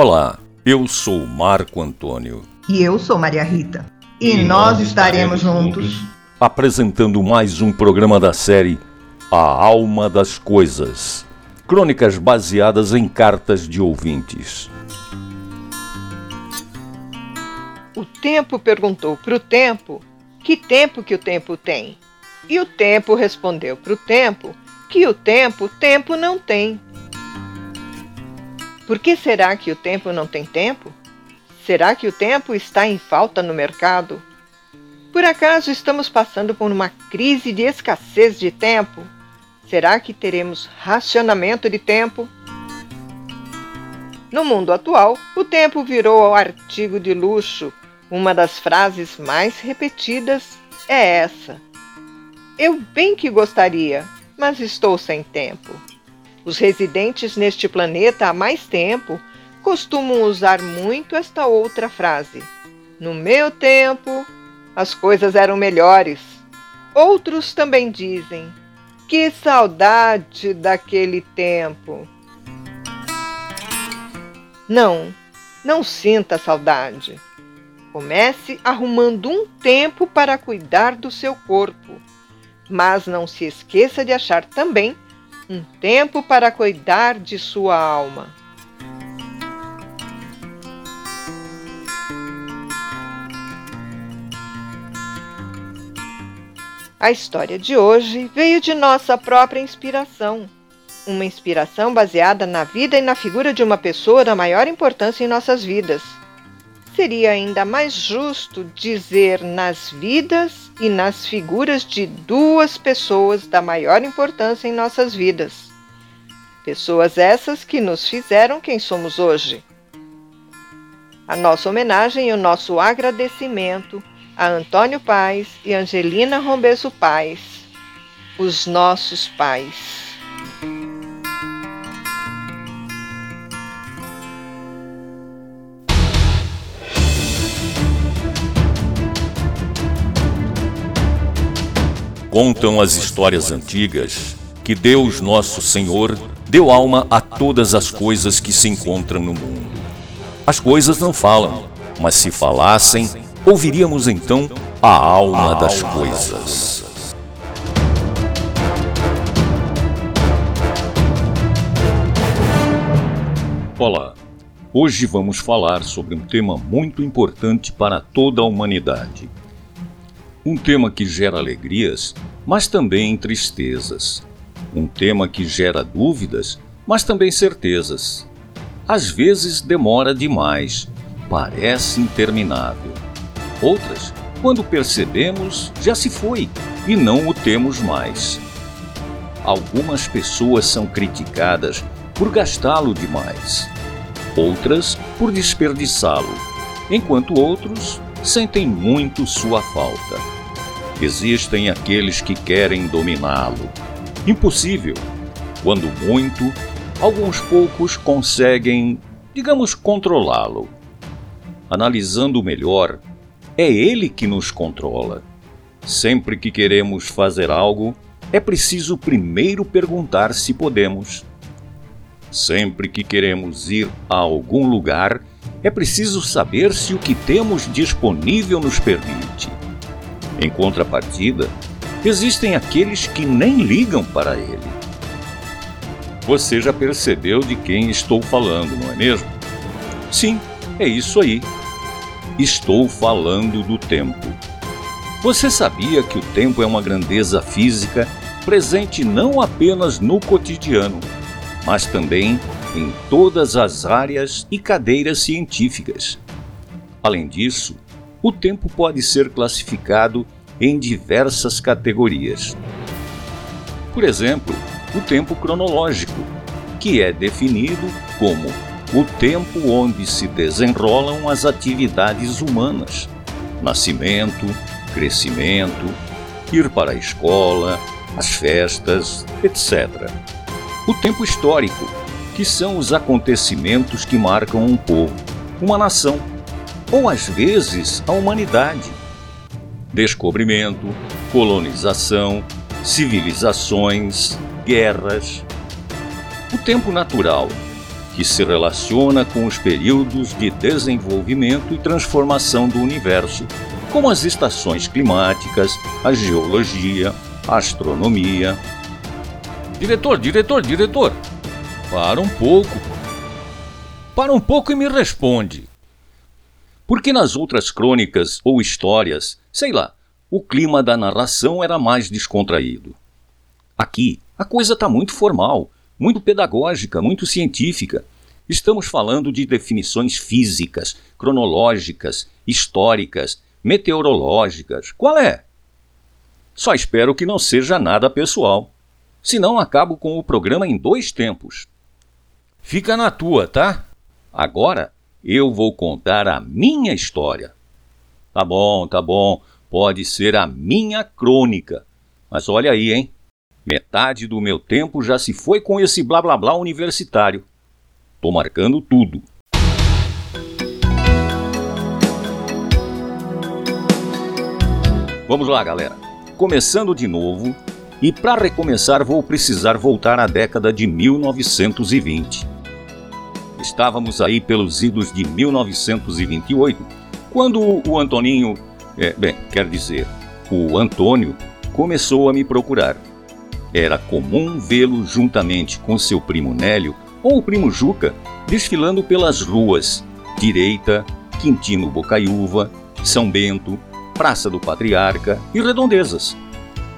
Olá, eu sou Marco Antônio. E eu sou Maria Rita. E, e nós estaremos juntos apresentando mais um programa da série A Alma das Coisas. Crônicas baseadas em cartas de ouvintes. O tempo perguntou para o tempo que tempo que o tempo tem. E o tempo respondeu para o tempo que o tempo tempo não tem. Por que será que o tempo não tem tempo? Será que o tempo está em falta no mercado? Por acaso estamos passando por uma crise de escassez de tempo? Será que teremos racionamento de tempo? No mundo atual, o tempo virou artigo de luxo. Uma das frases mais repetidas é essa: Eu bem que gostaria, mas estou sem tempo. Os residentes neste planeta há mais tempo costumam usar muito esta outra frase. No meu tempo, as coisas eram melhores. Outros também dizem: Que saudade daquele tempo. Não, não sinta saudade. Comece arrumando um tempo para cuidar do seu corpo, mas não se esqueça de achar também um tempo para cuidar de sua alma. A história de hoje veio de nossa própria inspiração. Uma inspiração baseada na vida e na figura de uma pessoa da maior importância em nossas vidas. Seria ainda mais justo dizer nas vidas e nas figuras de duas pessoas da maior importância em nossas vidas. Pessoas essas que nos fizeram quem somos hoje. A nossa homenagem e o nosso agradecimento a Antônio Paz e Angelina Rombeso Paz, os nossos pais. Contam as histórias antigas que Deus Nosso Senhor deu alma a todas as coisas que se encontram no mundo. As coisas não falam, mas se falassem, ouviríamos então a alma das coisas. Olá, hoje vamos falar sobre um tema muito importante para toda a humanidade um tema que gera alegrias, mas também tristezas. Um tema que gera dúvidas, mas também certezas. Às vezes demora demais, parece interminável. Outras, quando percebemos, já se foi e não o temos mais. Algumas pessoas são criticadas por gastá-lo demais, outras por desperdiçá-lo, enquanto outros sentem muito sua falta. Existem aqueles que querem dominá-lo. Impossível. Quando muito, alguns poucos conseguem, digamos, controlá-lo. Analisando melhor, é ele que nos controla. Sempre que queremos fazer algo, é preciso primeiro perguntar se podemos. Sempre que queremos ir a algum lugar, é preciso saber se o que temos disponível nos permite. Em contrapartida, existem aqueles que nem ligam para ele. Você já percebeu de quem estou falando, não é mesmo? Sim, é isso aí. Estou falando do tempo. Você sabia que o tempo é uma grandeza física presente não apenas no cotidiano, mas também em todas as áreas e cadeiras científicas. Além disso, o tempo pode ser classificado em diversas categorias. Por exemplo, o tempo cronológico, que é definido como o tempo onde se desenrolam as atividades humanas: nascimento, crescimento, ir para a escola, as festas, etc. O tempo histórico, que são os acontecimentos que marcam um povo, uma nação ou às vezes a humanidade. Descobrimento, colonização, civilizações, guerras. O tempo natural, que se relaciona com os períodos de desenvolvimento e transformação do universo, como as estações climáticas, a geologia, a astronomia. Diretor, diretor, diretor! Para um pouco. Para um pouco e me responde. Porque nas outras crônicas ou histórias, sei lá, o clima da narração era mais descontraído. Aqui, a coisa está muito formal, muito pedagógica, muito científica. Estamos falando de definições físicas, cronológicas, históricas, meteorológicas. Qual é? Só espero que não seja nada pessoal. Senão acabo com o programa em dois tempos. Fica na tua, tá? Agora eu vou contar a minha história. Tá bom, tá bom. Pode ser a minha crônica. Mas olha aí, hein? Metade do meu tempo já se foi com esse blá blá blá universitário. Tô marcando tudo. Vamos lá, galera. Começando de novo, e para recomeçar vou precisar voltar à década de 1920. Estávamos aí pelos idos de 1928, quando o Antoninho, é, bem, quer dizer, o Antônio, começou a me procurar. Era comum vê-lo juntamente com seu primo Nélio ou o primo Juca desfilando pelas ruas Direita, Quintino Bocaiúva, São Bento, Praça do Patriarca e Redondezas.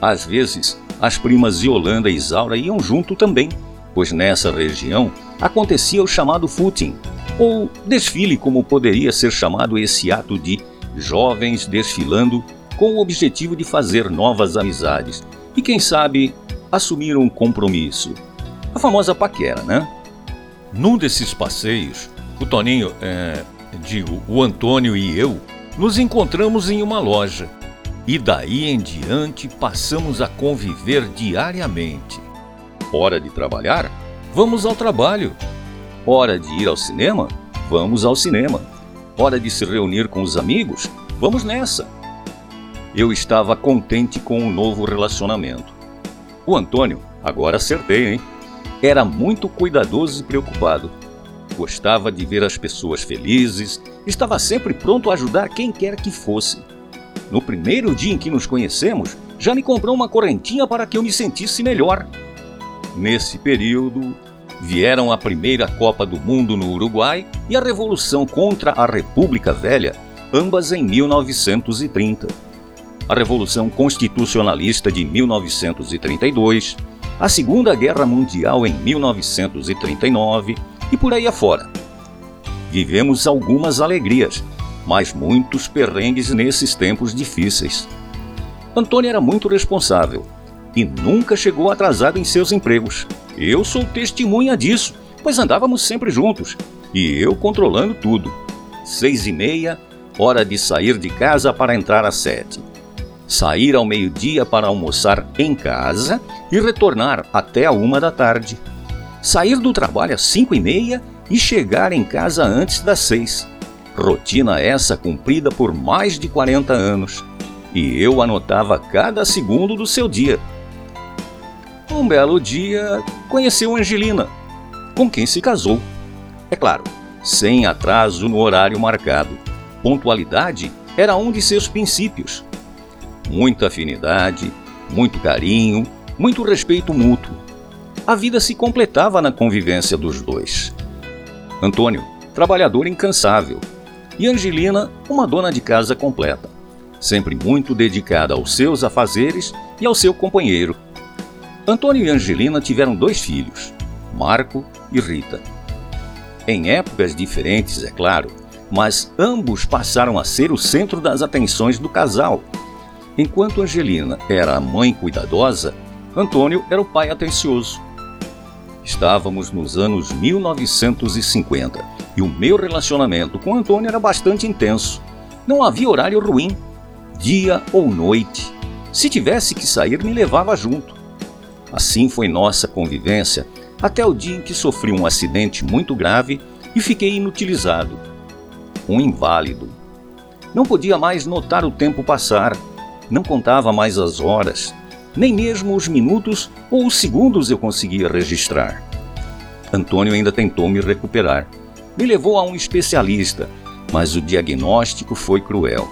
Às vezes, as primas Yolanda e Isaura iam junto também, pois nessa região acontecia o chamado footing, ou desfile, como poderia ser chamado esse ato de jovens desfilando com o objetivo de fazer novas amizades e, quem sabe, assumir um compromisso. A famosa paquera, né? Num desses passeios, o Toninho, é, digo, o Antônio e eu, nos encontramos em uma loja. E daí em diante passamos a conviver diariamente. Hora de trabalhar? Vamos ao trabalho. Hora de ir ao cinema? Vamos ao cinema. Hora de se reunir com os amigos? Vamos nessa. Eu estava contente com o novo relacionamento. O Antônio, agora acertei, hein? Era muito cuidadoso e preocupado. Gostava de ver as pessoas felizes, estava sempre pronto a ajudar quem quer que fosse. No primeiro dia em que nos conhecemos, já me comprou uma correntinha para que eu me sentisse melhor. Nesse período, vieram a primeira Copa do Mundo no Uruguai e a Revolução contra a República Velha, ambas em 1930 a Revolução Constitucionalista de 1932, a Segunda Guerra Mundial em 1939 e por aí afora. Vivemos algumas alegrias, mas muitos perrengues nesses tempos difíceis. Antônio era muito responsável e nunca chegou atrasado em seus empregos. Eu sou testemunha disso, pois andávamos sempre juntos e eu controlando tudo. Seis e meia, hora de sair de casa para entrar às sete sair ao meio-dia para almoçar em casa e retornar até a uma da tarde. Sair do trabalho às cinco e meia e chegar em casa antes das seis. Rotina essa cumprida por mais de 40 anos. E eu anotava cada segundo do seu dia. Um belo dia, conheceu Angelina, com quem se casou. É claro, sem atraso no horário marcado. Pontualidade era um de seus princípios muita afinidade, muito carinho, muito respeito mútuo. A vida se completava na convivência dos dois. Antônio, trabalhador incansável, e Angelina, uma dona de casa completa, sempre muito dedicada aos seus afazeres e ao seu companheiro. Antônio e Angelina tiveram dois filhos, Marco e Rita. Em épocas diferentes, é claro, mas ambos passaram a ser o centro das atenções do casal Enquanto Angelina era a mãe cuidadosa, Antônio era o pai atencioso. Estávamos nos anos 1950 e o meu relacionamento com Antônio era bastante intenso. Não havia horário ruim, dia ou noite. Se tivesse que sair, me levava junto. Assim foi nossa convivência até o dia em que sofri um acidente muito grave e fiquei inutilizado. Um inválido. Não podia mais notar o tempo passar não contava mais as horas, nem mesmo os minutos ou os segundos eu conseguia registrar. Antônio ainda tentou me recuperar. Me levou a um especialista, mas o diagnóstico foi cruel.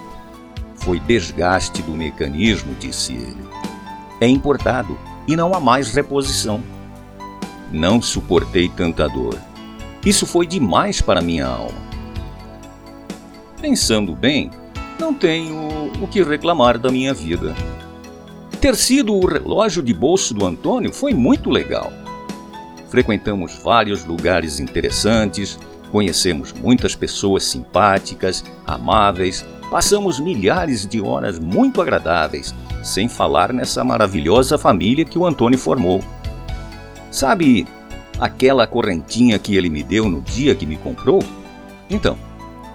Foi desgaste do mecanismo, disse ele. É importado e não há mais reposição. Não suportei tanta dor. Isso foi demais para minha alma. Pensando bem, não tenho o que reclamar da minha vida. Ter sido o relógio de bolso do Antônio foi muito legal. Frequentamos vários lugares interessantes, conhecemos muitas pessoas simpáticas, amáveis, passamos milhares de horas muito agradáveis, sem falar nessa maravilhosa família que o Antônio formou. Sabe aquela correntinha que ele me deu no dia que me comprou? Então,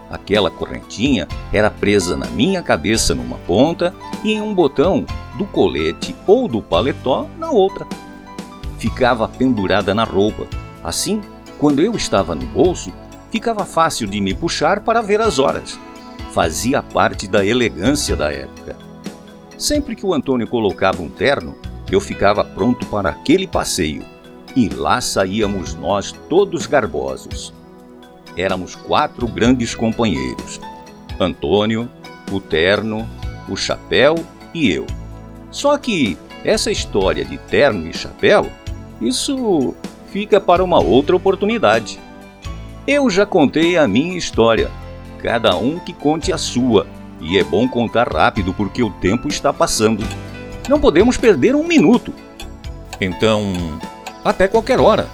Aquela correntinha era presa na minha cabeça numa ponta e em um botão do colete ou do paletó na outra. Ficava pendurada na roupa. Assim, quando eu estava no bolso, ficava fácil de me puxar para ver as horas. Fazia parte da elegância da época. Sempre que o Antônio colocava um terno, eu ficava pronto para aquele passeio. E lá saíamos nós todos garbosos éramos quatro grandes companheiros: Antônio, o Terno, o Chapéu e eu. Só que essa história de terno e chapéu, isso fica para uma outra oportunidade. Eu já contei a minha história, cada um que conte a sua, e é bom contar rápido porque o tempo está passando. Não podemos perder um minuto. Então, até qualquer hora.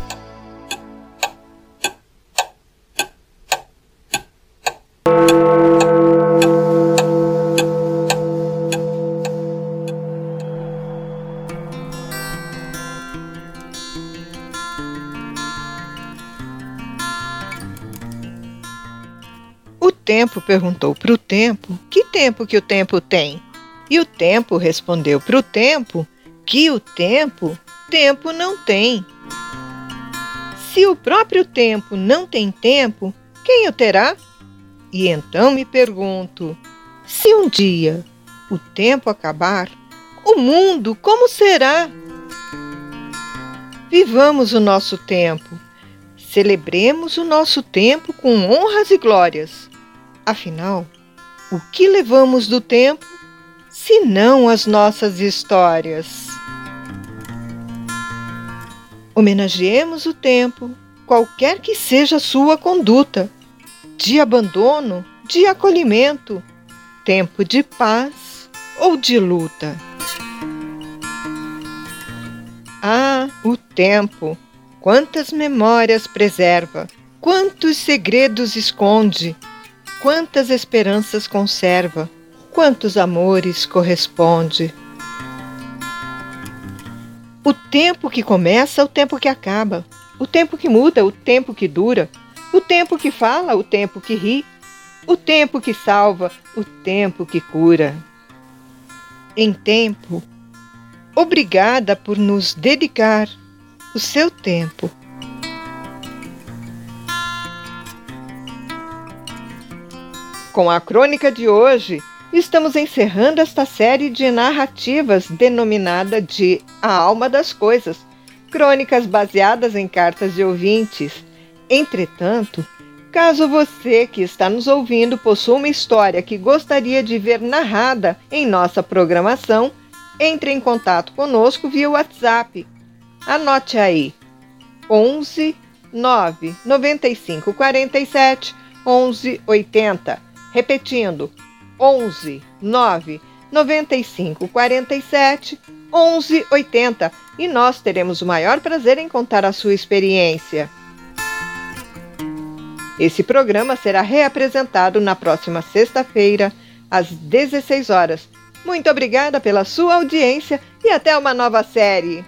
Tempo perguntou para o tempo que tempo que o tempo tem. E o tempo respondeu para o tempo que o tempo, tempo não tem. Se o próprio tempo não tem tempo, quem o terá? E então me pergunto: se um dia o tempo acabar, o mundo como será? Vivamos o nosso tempo, celebremos o nosso tempo com honras e glórias Afinal, o que levamos do tempo se não as nossas histórias? Homenageemos o tempo, qualquer que seja a sua conduta, de abandono, de acolhimento, tempo de paz ou de luta. Ah, o tempo! Quantas memórias preserva, quantos segredos esconde quantas esperanças conserva, quantos amores corresponde. O tempo que começa, o tempo que acaba, o tempo que muda, o tempo que dura, o tempo que fala, o tempo que ri, o tempo que salva, o tempo que cura. Em tempo, obrigada por nos dedicar o seu tempo Com a crônica de hoje, estamos encerrando esta série de narrativas denominada de A Alma das Coisas, crônicas baseadas em cartas de ouvintes. Entretanto, caso você que está nos ouvindo possua uma história que gostaria de ver narrada em nossa programação, entre em contato conosco via WhatsApp. Anote aí: 11 9 95 47 11 80 Repetindo, 11 9 95 47 11 80 e nós teremos o maior prazer em contar a sua experiência. Esse programa será reapresentado na próxima sexta-feira, às 16 horas. Muito obrigada pela sua audiência e até uma nova série.